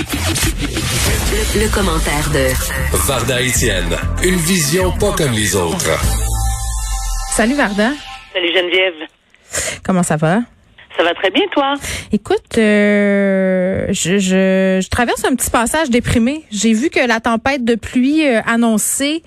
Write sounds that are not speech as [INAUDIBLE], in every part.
Le, le commentaire de Varda Etienne, une vision pas comme les autres. Salut Varda. Salut Geneviève. Comment ça va? Ça va très bien, toi? Écoute, euh, je, je, je traverse un petit passage déprimé. J'ai vu que la tempête de pluie euh, annoncée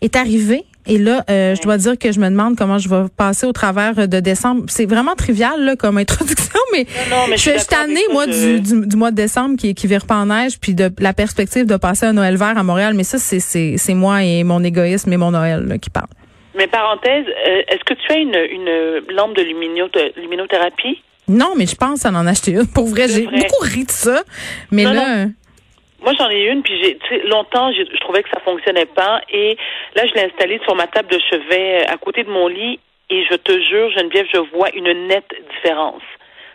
est arrivée. Et là, euh, je dois dire que je me demande comment je vais passer au travers de décembre. C'est vraiment trivial là, comme introduction, mais, Non, non, mais je je, suis tannée, moi, du, je- du, du mois de décembre qui, qui vire pas en neige, puis de la perspective de passer un Noël vert à Montréal. Mais ça, c'est, c'est, c'est moi et mon égoïsme et mon Noël là, qui parlent. Mais parenthèse, euh, est-ce que tu as une, une lampe de lumino- de luminothérapie? Non, mais je pense en en acheter une. Pour vrai, j'ai beaucoup ri de ça. Mais Non, là, Moi, j'en ai une, puis j'ai, longtemps, je trouvais que ça fonctionnait pas. Et là, je l'ai installée sur ma table de chevet euh, à côté de mon lit. Et je te jure, Geneviève, je vois une nette différence.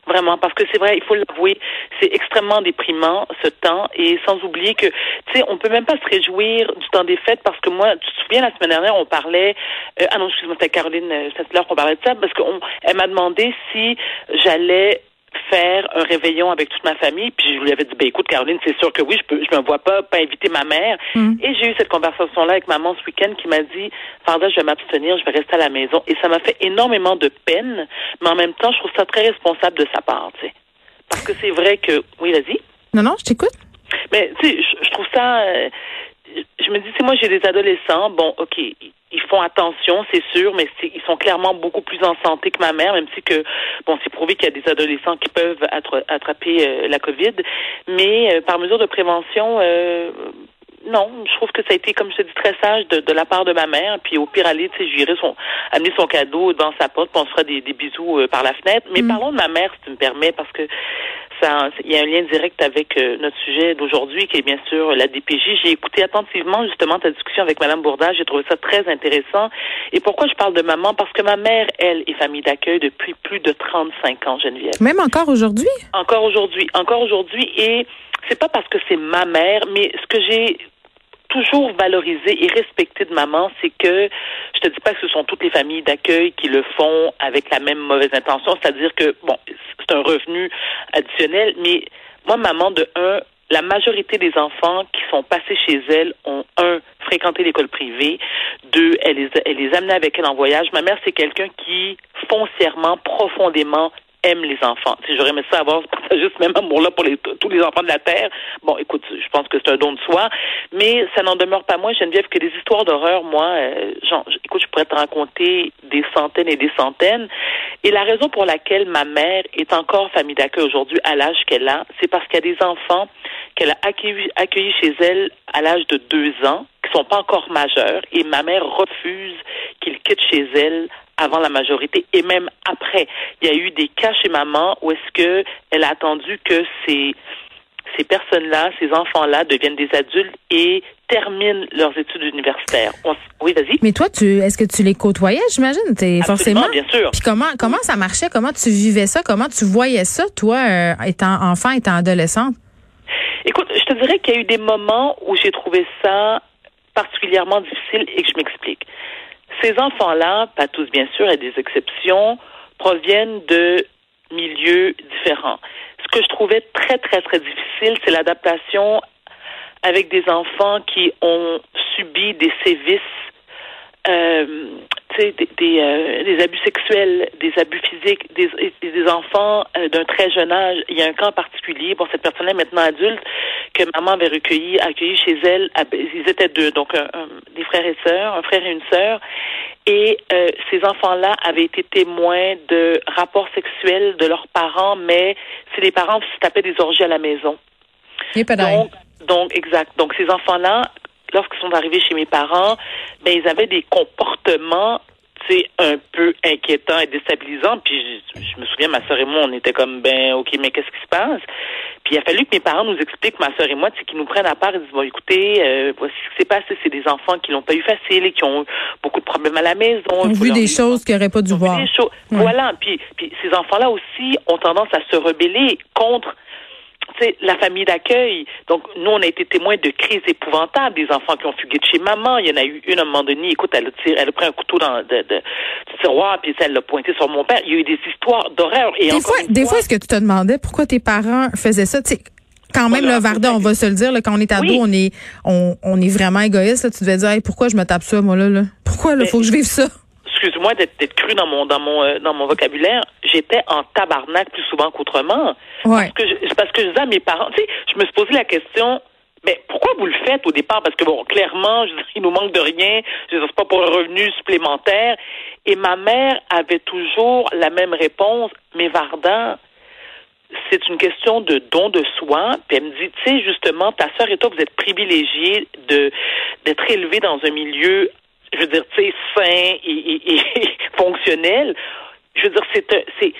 Vraiment, parce que c'est vrai, il faut l'avouer, c'est extrêmement déprimant ce temps, et sans oublier que, tu sais, on peut même pas se réjouir du temps des fêtes, parce que moi, tu te souviens la semaine dernière, on parlait, euh, ah non, excuse-moi, c'était Caroline euh, Fassler qu'on parlait de ça, parce qu'on, elle m'a demandé si j'allais faire un réveillon avec toute ma famille, puis je lui avais dit, ben écoute, Caroline, c'est sûr que oui, je peux, je me vois pas, pas inviter ma mère. Mm. Et j'ai eu cette conversation-là avec maman ce week-end qui m'a dit, Farda, je vais m'abstenir, je vais rester à la maison. Et ça m'a fait énormément de peine, mais en même temps, je trouve ça très responsable de sa part, tu sais. Parce que c'est vrai que, oui, vas-y. non, non, je t'écoute. Mais tu sais, je, je trouve ça. euh, je me dis, tu sais, moi j'ai des adolescents. Bon, ok, ils font attention, c'est sûr, mais ils sont clairement beaucoup plus en santé que ma mère, même si que bon, c'est prouvé qu'il y a des adolescents qui peuvent attra- attraper euh, la COVID. Mais euh, par mesure de prévention. euh, non, je trouve que ça a été, comme je te dis, très sage de, de la part de ma mère. Puis au pire, aller, tu sais, j'irai son, amener son cadeau devant sa porte, puis on se fera des, des bisous euh, par la fenêtre. Mais Mm. parlons de ma mère, si tu me permets, parce que ça, il y a un lien direct avec euh, notre sujet d'aujourd'hui, qui est bien sûr la DPJ. J'ai écouté attentivement justement ta discussion avec Madame Bourdin. J'ai trouvé ça très intéressant. Et pourquoi je parle de maman? Parce que ma mère, elle, est famille d'accueil depuis plus de 35 ans, Geneviève. Même encore aujourd'hui? Encore aujourd'hui, encore aujourd'hui. Et c'est pas parce que c'est ma mère, mais ce que j'ai toujours valorisé et respecté de maman, c'est que je te dis pas que ce sont toutes les familles d'accueil qui le font avec la même mauvaise intention, c'est-à-dire que bon, c'est un revenu additionnel, mais moi maman de un, la majorité des enfants qui sont passés chez elle ont un fréquenté l'école privée, deux, elle les elle les amenait avec elle en voyage. Ma mère c'est quelqu'un qui foncièrement, profondément aime les enfants. Sais, j'aurais aimé ça avoir partager ce [LAUGHS] même amour-là pour tous les enfants de la Terre. Bon, écoute, je pense que c'est un don de soi, mais ça n'en demeure pas moins, Geneviève, que des histoires d'horreur, moi, euh, écoute, je pourrais te raconter des centaines et des centaines. Et la raison pour laquelle ma mère est encore famille d'accueil aujourd'hui à l'âge qu'elle a, c'est parce qu'il y a des enfants qu'elle a accueillis, accueillis chez elle à l'âge de deux ans, qui sont pas encore majeurs, et ma mère refuse qu'ils quittent chez elle avant la majorité et même après. Il y a eu des cas chez maman où est-ce que elle a attendu que ces ces personnes-là, ces enfants-là deviennent des adultes et terminent leurs études universitaires. On oui, vas-y. Mais toi, tu est-ce que tu les côtoyais, j'imagine? T'es forcément. bien sûr. Puis comment comment ça marchait? Comment tu vivais ça? Comment tu voyais ça, toi, euh, étant enfant, étant adolescente? Écoute, je te dirais qu'il y a eu des moments où j'ai trouvé ça particulièrement difficile et que je m'explique. Ces enfants-là, pas tous bien sûr, et des exceptions, proviennent de milieux différents. Ce que je trouvais très, très, très difficile, c'est l'adaptation avec des enfants qui ont subi des sévices euh, des, des, euh, des abus sexuels, des abus physiques, des, des enfants euh, d'un très jeune âge. Il y a un cas particulier. Bon, cette personne-là est maintenant adulte que maman avait recueilli, accueilli chez elle. à- Ils étaient deux, donc un- un- des frères et sœurs, un frère et une sœur. Et euh, ces enfants-là avaient été témoins de rapports sexuels de leurs parents, mais c'est les parents qui se tapaient des orgies à la maison. Donc, donc, exact. Donc, ces enfants-là, lorsqu'ils sont arrivés chez mes parents, ben, ils avaient des comportements, sais, un peu inquiétants et déstabilisants. Puis, je, je me souviens, ma sœur et moi, on était comme, ben, OK, mais qu'est-ce qui se passe? Puis, il a fallu que mes parents nous expliquent, ma sœur et moi, qu'ils nous prennent à part et disent, bon, écoutez, euh, voici ce qui s'est passé. C'est des enfants qui l'ont pas eu facile et qui ont eu beaucoup de problèmes à la maison. Ils ont vu des choses qu'ils n'auraient pas dû voir. des choses. Ouais. Voilà. Puis, puis ces enfants-là aussi ont tendance à se rebeller contre la famille d'accueil. Donc, nous, on a été témoins de crises épouvantables, des enfants qui ont fugué de chez maman. Il y en a eu une à un moment donné, écoute, elle a, tiré, elle a pris un couteau dans de, de, du tiroir, puis elle l'a pointé sur mon père. Il y a eu des histoires d'horreur. Et Des fois, des fois, est-ce que tu te demandais pourquoi tes parents faisaient ça? Tu sais, quand même, le Varda, on va se le dire, là, quand on est ado, on est on, on est vraiment égoïste. Là. Tu devais dire, pourquoi je me tape ça, moi, là? là? Pourquoi, là, faut que je vive ça? Excuse-moi d'être cru dans mon dans mon euh, dans mon vocabulaire. J'étais en tabarnak plus souvent qu'autrement. Ouais. Parce que je, parce que je disais à mes parents, tu sais, je me suis posé la question. Mais pourquoi vous le faites au départ? Parce que bon, clairement, je veux dire, il nous manque de rien. Je veux dire, pas pour un revenu supplémentaire. Et ma mère avait toujours la même réponse. Mais Varda, c'est une question de don de soi. Puis elle me dit, tu sais, justement, ta sœur et toi, vous êtes privilégiés de d'être élevés dans un milieu, je veux dire, tu sais, sain et, et, et [LAUGHS] fonctionnel. Je veux dire, c'est c'est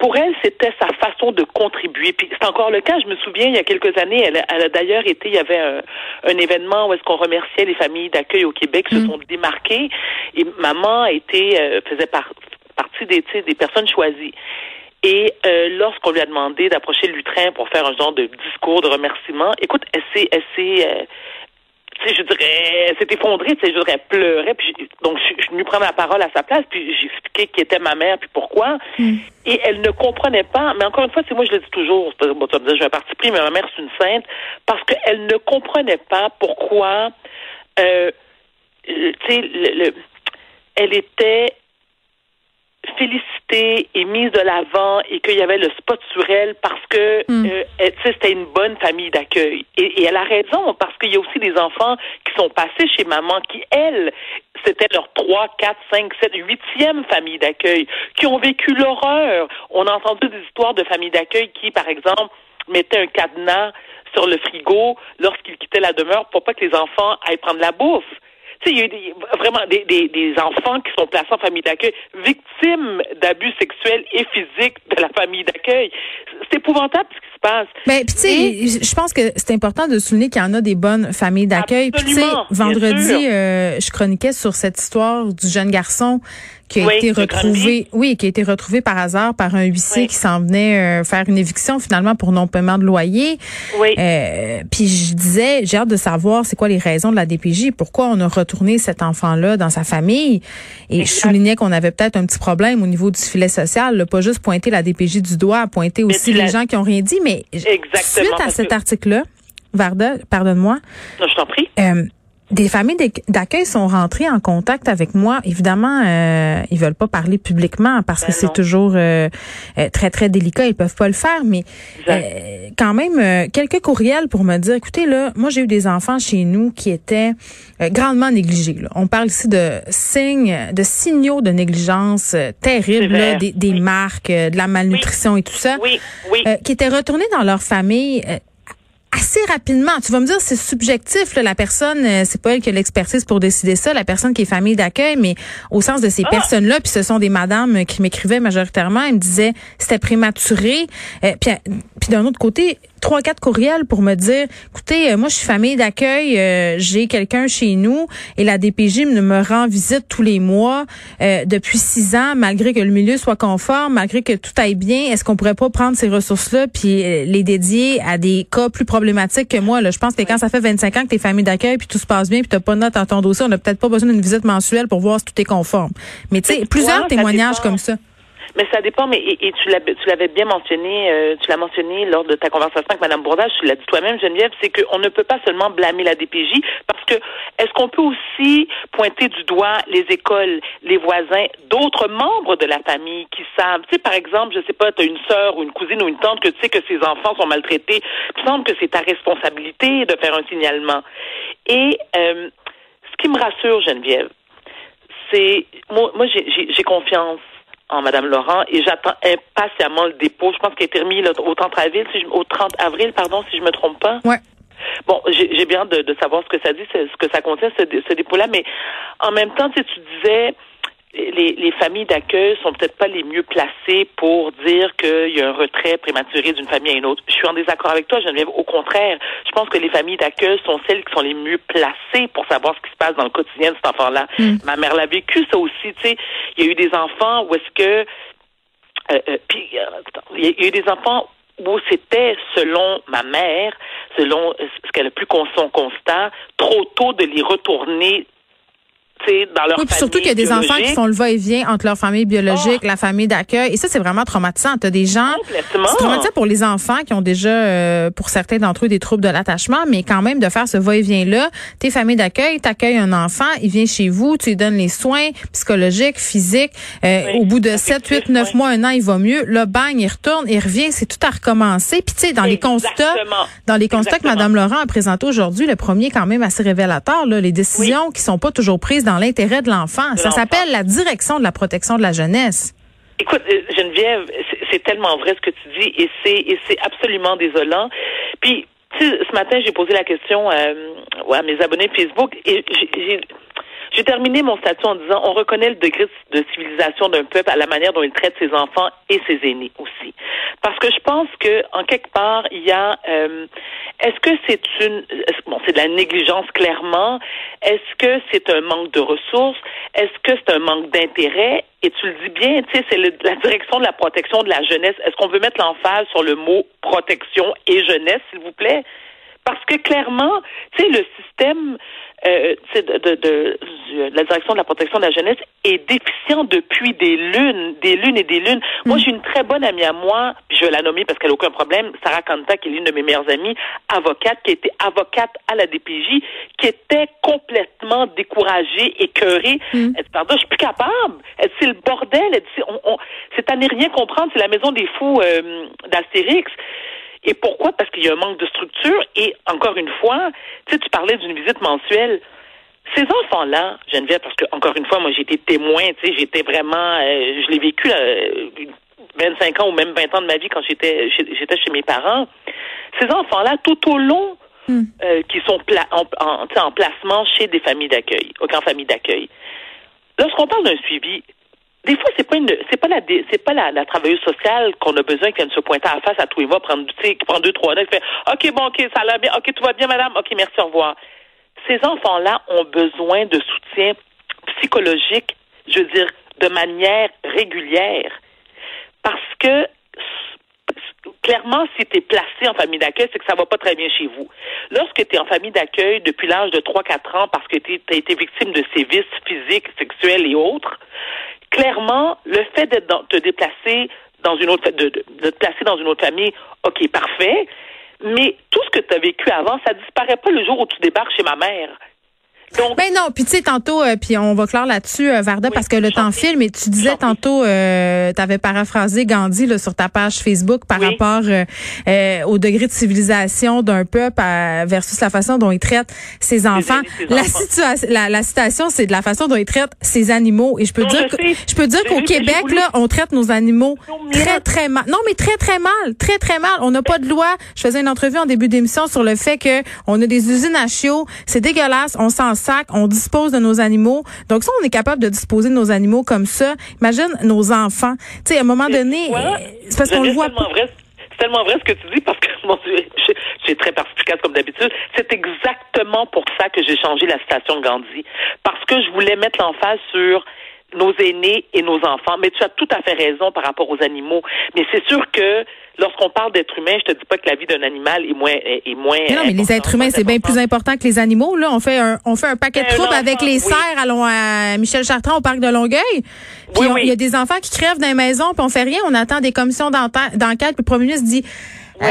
pour elle, c'était sa façon de contribuer. Puis c'est encore le cas. Je me souviens, il y a quelques années, elle, elle a d'ailleurs été, il y avait un, un événement où est-ce qu'on remerciait les familles d'accueil au Québec qui se sont démarquées. Et maman a été, euh, faisait par, partie des, tu sais, des personnes choisies. Et euh, lorsqu'on lui a demandé d'approcher le lutrin pour faire un genre de discours de remerciement, écoute, elle s'est, elle s'est, euh, sais, je dirais, elle s'est effondrée, tu sais, je dirais, elle pleurait, puis donc je, je suis venue prendre la parole à sa place, puis j'ai expliqué qui était ma mère, puis pourquoi, et elle ne comprenait pas, mais encore une fois, c'est moi je le dis toujours, bon, tu vas me dire, j'ai un parti pris, mais ma mère c'est une sainte, parce qu'elle ne comprenait pas pourquoi, euh, tu sais, le- le- elle était félicitée et mise de l'avant et qu'il y avait le spot sur elle parce que Mm. euh, c'était une bonne famille d'accueil. Et, et elle a raison parce qu'il y a aussi des enfants qui sont passés chez maman qui, elles, c'était leur 3, 4, 5, 7, huitième famille d'accueil, qui ont vécu l'horreur. On a entendu des histoires de familles d'accueil qui, par exemple, mettaient un cadenas sur le frigo lorsqu'ils quittaient la demeure pour pas que les enfants aillent prendre la bouffe. Tu sais, il y a eu des- vraiment des, des, des enfants qui sont placés en famille d'accueil, victimes d'abus sexuels et physiques de la famille d'accueil. C'est épouvantable ce qui se passe. Ben, tu sais, je pense que c'est important de souligner qu'il y en a des bonnes familles d'accueil. Puis vendredi, euh, je chroniquais sur cette histoire du jeune garçon qui a Oui, été retrouvé, oui, qui a été retrouvé par hasard par un huissier Oui. qui s'en venait euh, faire une éviction finalement pour non paiement de loyer. Oui. Euh, puis je disais, j'ai hâte de savoir c'est quoi les raisons de la DPJ, pourquoi on a retourné cet enfant-là dans sa famille. Et je soulignais qu'on avait peut-être un petit problème au niveau du filet social, là, pas juste pointer la DPJ du doigt, pointer aussi les gens qui ont rien dit, mais Exactement, suite à cet que- article-là, Varda, pardonne-moi, Non, je t'en prie. euh, des familles d'ac- d'accueil sont rentrées en contact avec moi. Évidemment, euh, ils veulent pas parler publiquement parce que Ben c'est toujours euh, euh, très très délicat. Ils peuvent pas le faire, mais euh, quand même euh, quelques courriels pour me dire, écoutez là, moi j'ai eu des enfants chez nous qui étaient euh, grandement négligés. là. On parle ici de signes, de signaux de négligence euh, terribles, là, des, des Oui. marques, euh, de la malnutrition et tout ça Oui, oui. euh, qui étaient retournés dans leur famille euh, assez rapidement. Tu vas me dire c'est subjectif là, la personne euh, c'est pas elle qui a l'expertise pour décider ça, la personne qui est famille d'accueil mais au sens de ces Ah! personnes-là puis ce sont des madames euh, qui m'écrivaient majoritairement, elles me disaient c'était prématuré euh, puis euh, puis d'un autre côté trois quatre courriels pour me dire écoutez euh, moi je suis famille d'accueil euh, j'ai quelqu'un chez nous et la DPJ me me rend visite tous les mois euh, depuis six ans malgré que le milieu soit conforme malgré que tout aille bien est-ce qu'on pourrait pas prendre ces ressources là puis euh, les dédier à des cas plus problématiques que moi là? Je pense que quand ça fait 25 ans que t'es famille d'accueil puis tout se passe bien puis t'as pas de note dans ton dossier on a peut-être pas besoin d'une visite mensuelle pour voir si tout est conforme. Mais tu sais plusieurs témoignages comme ça Mais ça dépend, mais et, et tu l'avais bien mentionné, euh, tu l'as mentionné lors de ta conversation avec Mme Bourdage, tu l'as dit toi-même, Geneviève, c'est qu'on ne peut pas seulement blâmer la DPJ, parce que est-ce qu'on peut aussi pointer du doigt les écoles, les voisins, d'autres membres de la famille qui savent, tu sais, par exemple, je sais pas, tu as une sœur ou une cousine ou une tante que tu sais que ses enfants sont maltraités, il me semble que c'est ta responsabilité de faire un signalement. Et euh, ce qui me rassure, Geneviève, c'est moi, moi j'ai confiance en Madame Laurent et j'attends impatiemment le dépôt. Je pense qu'il remis là, au 30 avril, si je, au 30 avril, pardon, si je me trompe pas. ouais Bon, j'ai bien de, de savoir ce que ça dit, ce, ce que ça contient, ce, ce dépôt-là, mais en même temps, tu sais, tu disais, les, les familles d'accueil sont peut-être pas les mieux placées pour dire qu'il y a un retrait prématuré d'une famille à une autre. Je suis en désaccord avec toi, Geneviève. Au contraire, je pense que les familles d'accueil sont celles qui sont les mieux placées pour savoir ce qui se passe dans le quotidien de cet enfant-là. Ma mère l'a vécu, ça aussi, tu sais. Il y a eu des enfants où est-ce que euh, euh, puis, euh, il y a eu des enfants où c'était, selon ma mère, selon ce qu'elle a pu son constat, trop tôt de les retourner dans leur oui, puis surtout qu'il y a des enfants qui font le va-et-vient entre leur famille biologique, oh. la famille d'accueil. Et ça, c'est vraiment traumatisant. Tu as des gens. C'est traumatisant pour les enfants qui ont déjà, euh, pour certains d'entre eux, des troubles de l'attachement, mais quand même de faire ce va-et-vient-là. Tes familles d'accueil, t'accueilles un enfant, il vient chez vous, tu lui donnes les soins psychologiques, physiques. Euh, au bout de 7, 8, 9 mois, un an, il va mieux. Le bang, il retourne, il revient, c'est tout à recommencer. Puis tu sais, dans les constats, dans les constats que Mme Laurent a présentés aujourd'hui, le premier quand même assez révélateur, là, les décisions qui sont pas toujours prises dans l'intérêt de l'enfant. Ça s'appelle la direction de la protection de la jeunesse. Écoute, euh, Geneviève, c'est tellement vrai ce que tu dis et c'est et c'est absolument désolant. Puis, tu sais, ce matin, j'ai posé la question euh, à mes abonnés Facebook et j'ai j'ai terminé mon statut en disant on reconnaît le degré de civilisation d'un peuple à la manière dont il traite ses enfants et ses aînés aussi. Parce que je pense que en quelque part il y a euh, est-ce que c'est une bon c'est de la négligence clairement. Est-ce que c'est un manque de ressources? Est-ce que c'est un manque d'intérêt? Et tu le dis bien tu sais c'est la direction de la protection de la jeunesse. Est-ce qu'on veut mettre l'emphase sur le mot protection et jeunesse s'il vous plaît? Parce que clairement, tu sais, le système euh, de, de, de, la direction de la protection de la jeunesse est déficient depuis des lunes, des lunes et des lunes. Moi, mm. j'ai une très bonne amie à moi, je vais la nommer parce qu'elle n'a aucun problème, Sarah Kanta, qui est l'une de mes meilleures amies, avocate, qui était avocate à la DPJ, qui était complètement découragée, écœurée. Mm. Elle dit, pardon, je suis plus capable. Elle dit, c'est le bordel. Elle dit, on, on, c'est à ne rien comprendre, c'est la maison des fous euh, d'Astérix. Et pourquoi? Parce qu'il y a un manque de structure. Et encore une fois, tu sais, tu parlais d'une visite mensuelle. Ces enfants-là, Geneviève, parce que encore une fois, moi j'étais témoin, tu sais, j'étais vraiment, euh, je l'ai vécu euh, 25 ans ou même 20 ans de ma vie quand j'étais j'étais chez mes parents. Ces enfants-là, tout au long, hmm. euh, qui sont en, en, en, placement chez des familles d'accueil, aucun famille d'accueil. Lorsqu'on parle d'un suivi, des fois, c'est pas une, c'est pas la, c'est pas la, la travailleuse sociale qu'on a besoin qui vienne se pointer à la face à tous les mois, prendre, tu sais, qui prend deux, trois notes, qui fait, OK, bon, OK, ça va bien, OK, tout va bien, madame, OK, merci, au revoir. Ces enfants-là ont besoin de soutien psychologique, je veux dire, de manière régulière. Parce que, clairement, si tu es placé en famille d'accueil, c'est que ça va pas très bien chez vous. Lorsque tu es en famille d'accueil depuis l'âge de 3-4 ans parce que tu été victime de sévices physiques, sexuels et autres, clairement, le fait de te déplacer dans une autre, de, de, te placer dans une autre famille, ok, parfait. Mais tout ce que tu as vécu avant, ça disparaît pas le jour où tu débarques chez ma mère. Donc, ben non, puis tu sais tantôt, euh, puis on va clore là-dessus, euh, Varda, parce que le temps file. Mais tu disais tantôt, euh, tu avais paraphrasé Gandhi là, sur ta page Facebook par rapport euh, au degré de civilisation d'un peuple versus la façon dont il traite ses enfants. la situation, la, citation, c'est de la façon dont il traite ses animaux. Et je peux dire, que, je peux dire qu'au Québec là, on traite nos animaux très très mal. Non, mais très très mal, très très mal. On n'a pas de loi. Je faisais une entrevue en début d'émission sur le fait que on a des usines à chiots. C'est dégueulasse. On s'en sac, on dispose de nos animaux. Donc, ça, on est capable de disposer de nos animaux comme ça, imagine nos enfants. Tu sais, à un moment donné, c'est parce qu'on le voit pas. Tellement vrai ce que tu dis parce que [LAUGHS] mon Dieu, j'ai très perspicace comme d'habitude. C'est exactement pour ça que j'ai changé la citation de Gandhi. Parce que je voulais mettre l'emphase sur nos aînés et nos enfants. Mais tu as tout à fait raison par rapport aux animaux. Mais c'est sûr que lorsqu'on parle d'être humain, je te dis pas que la vie d'un animal est moins est, moins. Non, mais les êtres humains, c'est bien plus important que les animaux. Là, on fait un on fait un paquet de ben, troubles avec les serres allons à Michel Chartrand au parc de Longueuil. Puis il y a des enfants qui crèvent dans les maisons, puis on fait rien. On attend des commissions d'enquête. Puis le premier ministre dit.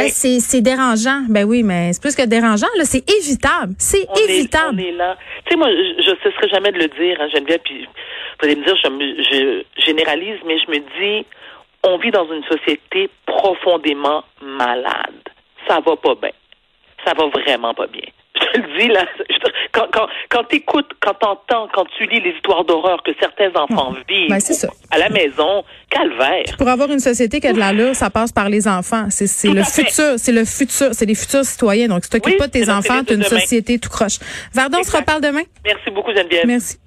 c'est dérangeant. Ben oui, mais c'est plus que dérangeant. Là, c'est évitable. C'est évitable. Est, on est là. Tu sais, moi, je ne cesserai jamais de le dire, hein, Geneviève. Puis vous allez me dire, je, je généralise, mais je me dis, on vit dans une société profondément malade. Ça va pas bien. Ça va vraiment pas bien. [LAUGHS] Je te le dis, là, quand, quand, quand tu écoutes, quand tu entends, quand tu lis les histoires d'horreur que certains enfants vivent ben, à la maison, calvaire. Pour avoir une société qui a de l'allure, ça passe par les enfants. C'est le futur, c'est le futur, c'est les futurs citoyens. Donc, si tu t'occupes pas de tes enfants, tu une société tout croche. Vardon, on se reparle demain. Merci beaucoup, Geneviève. Merci.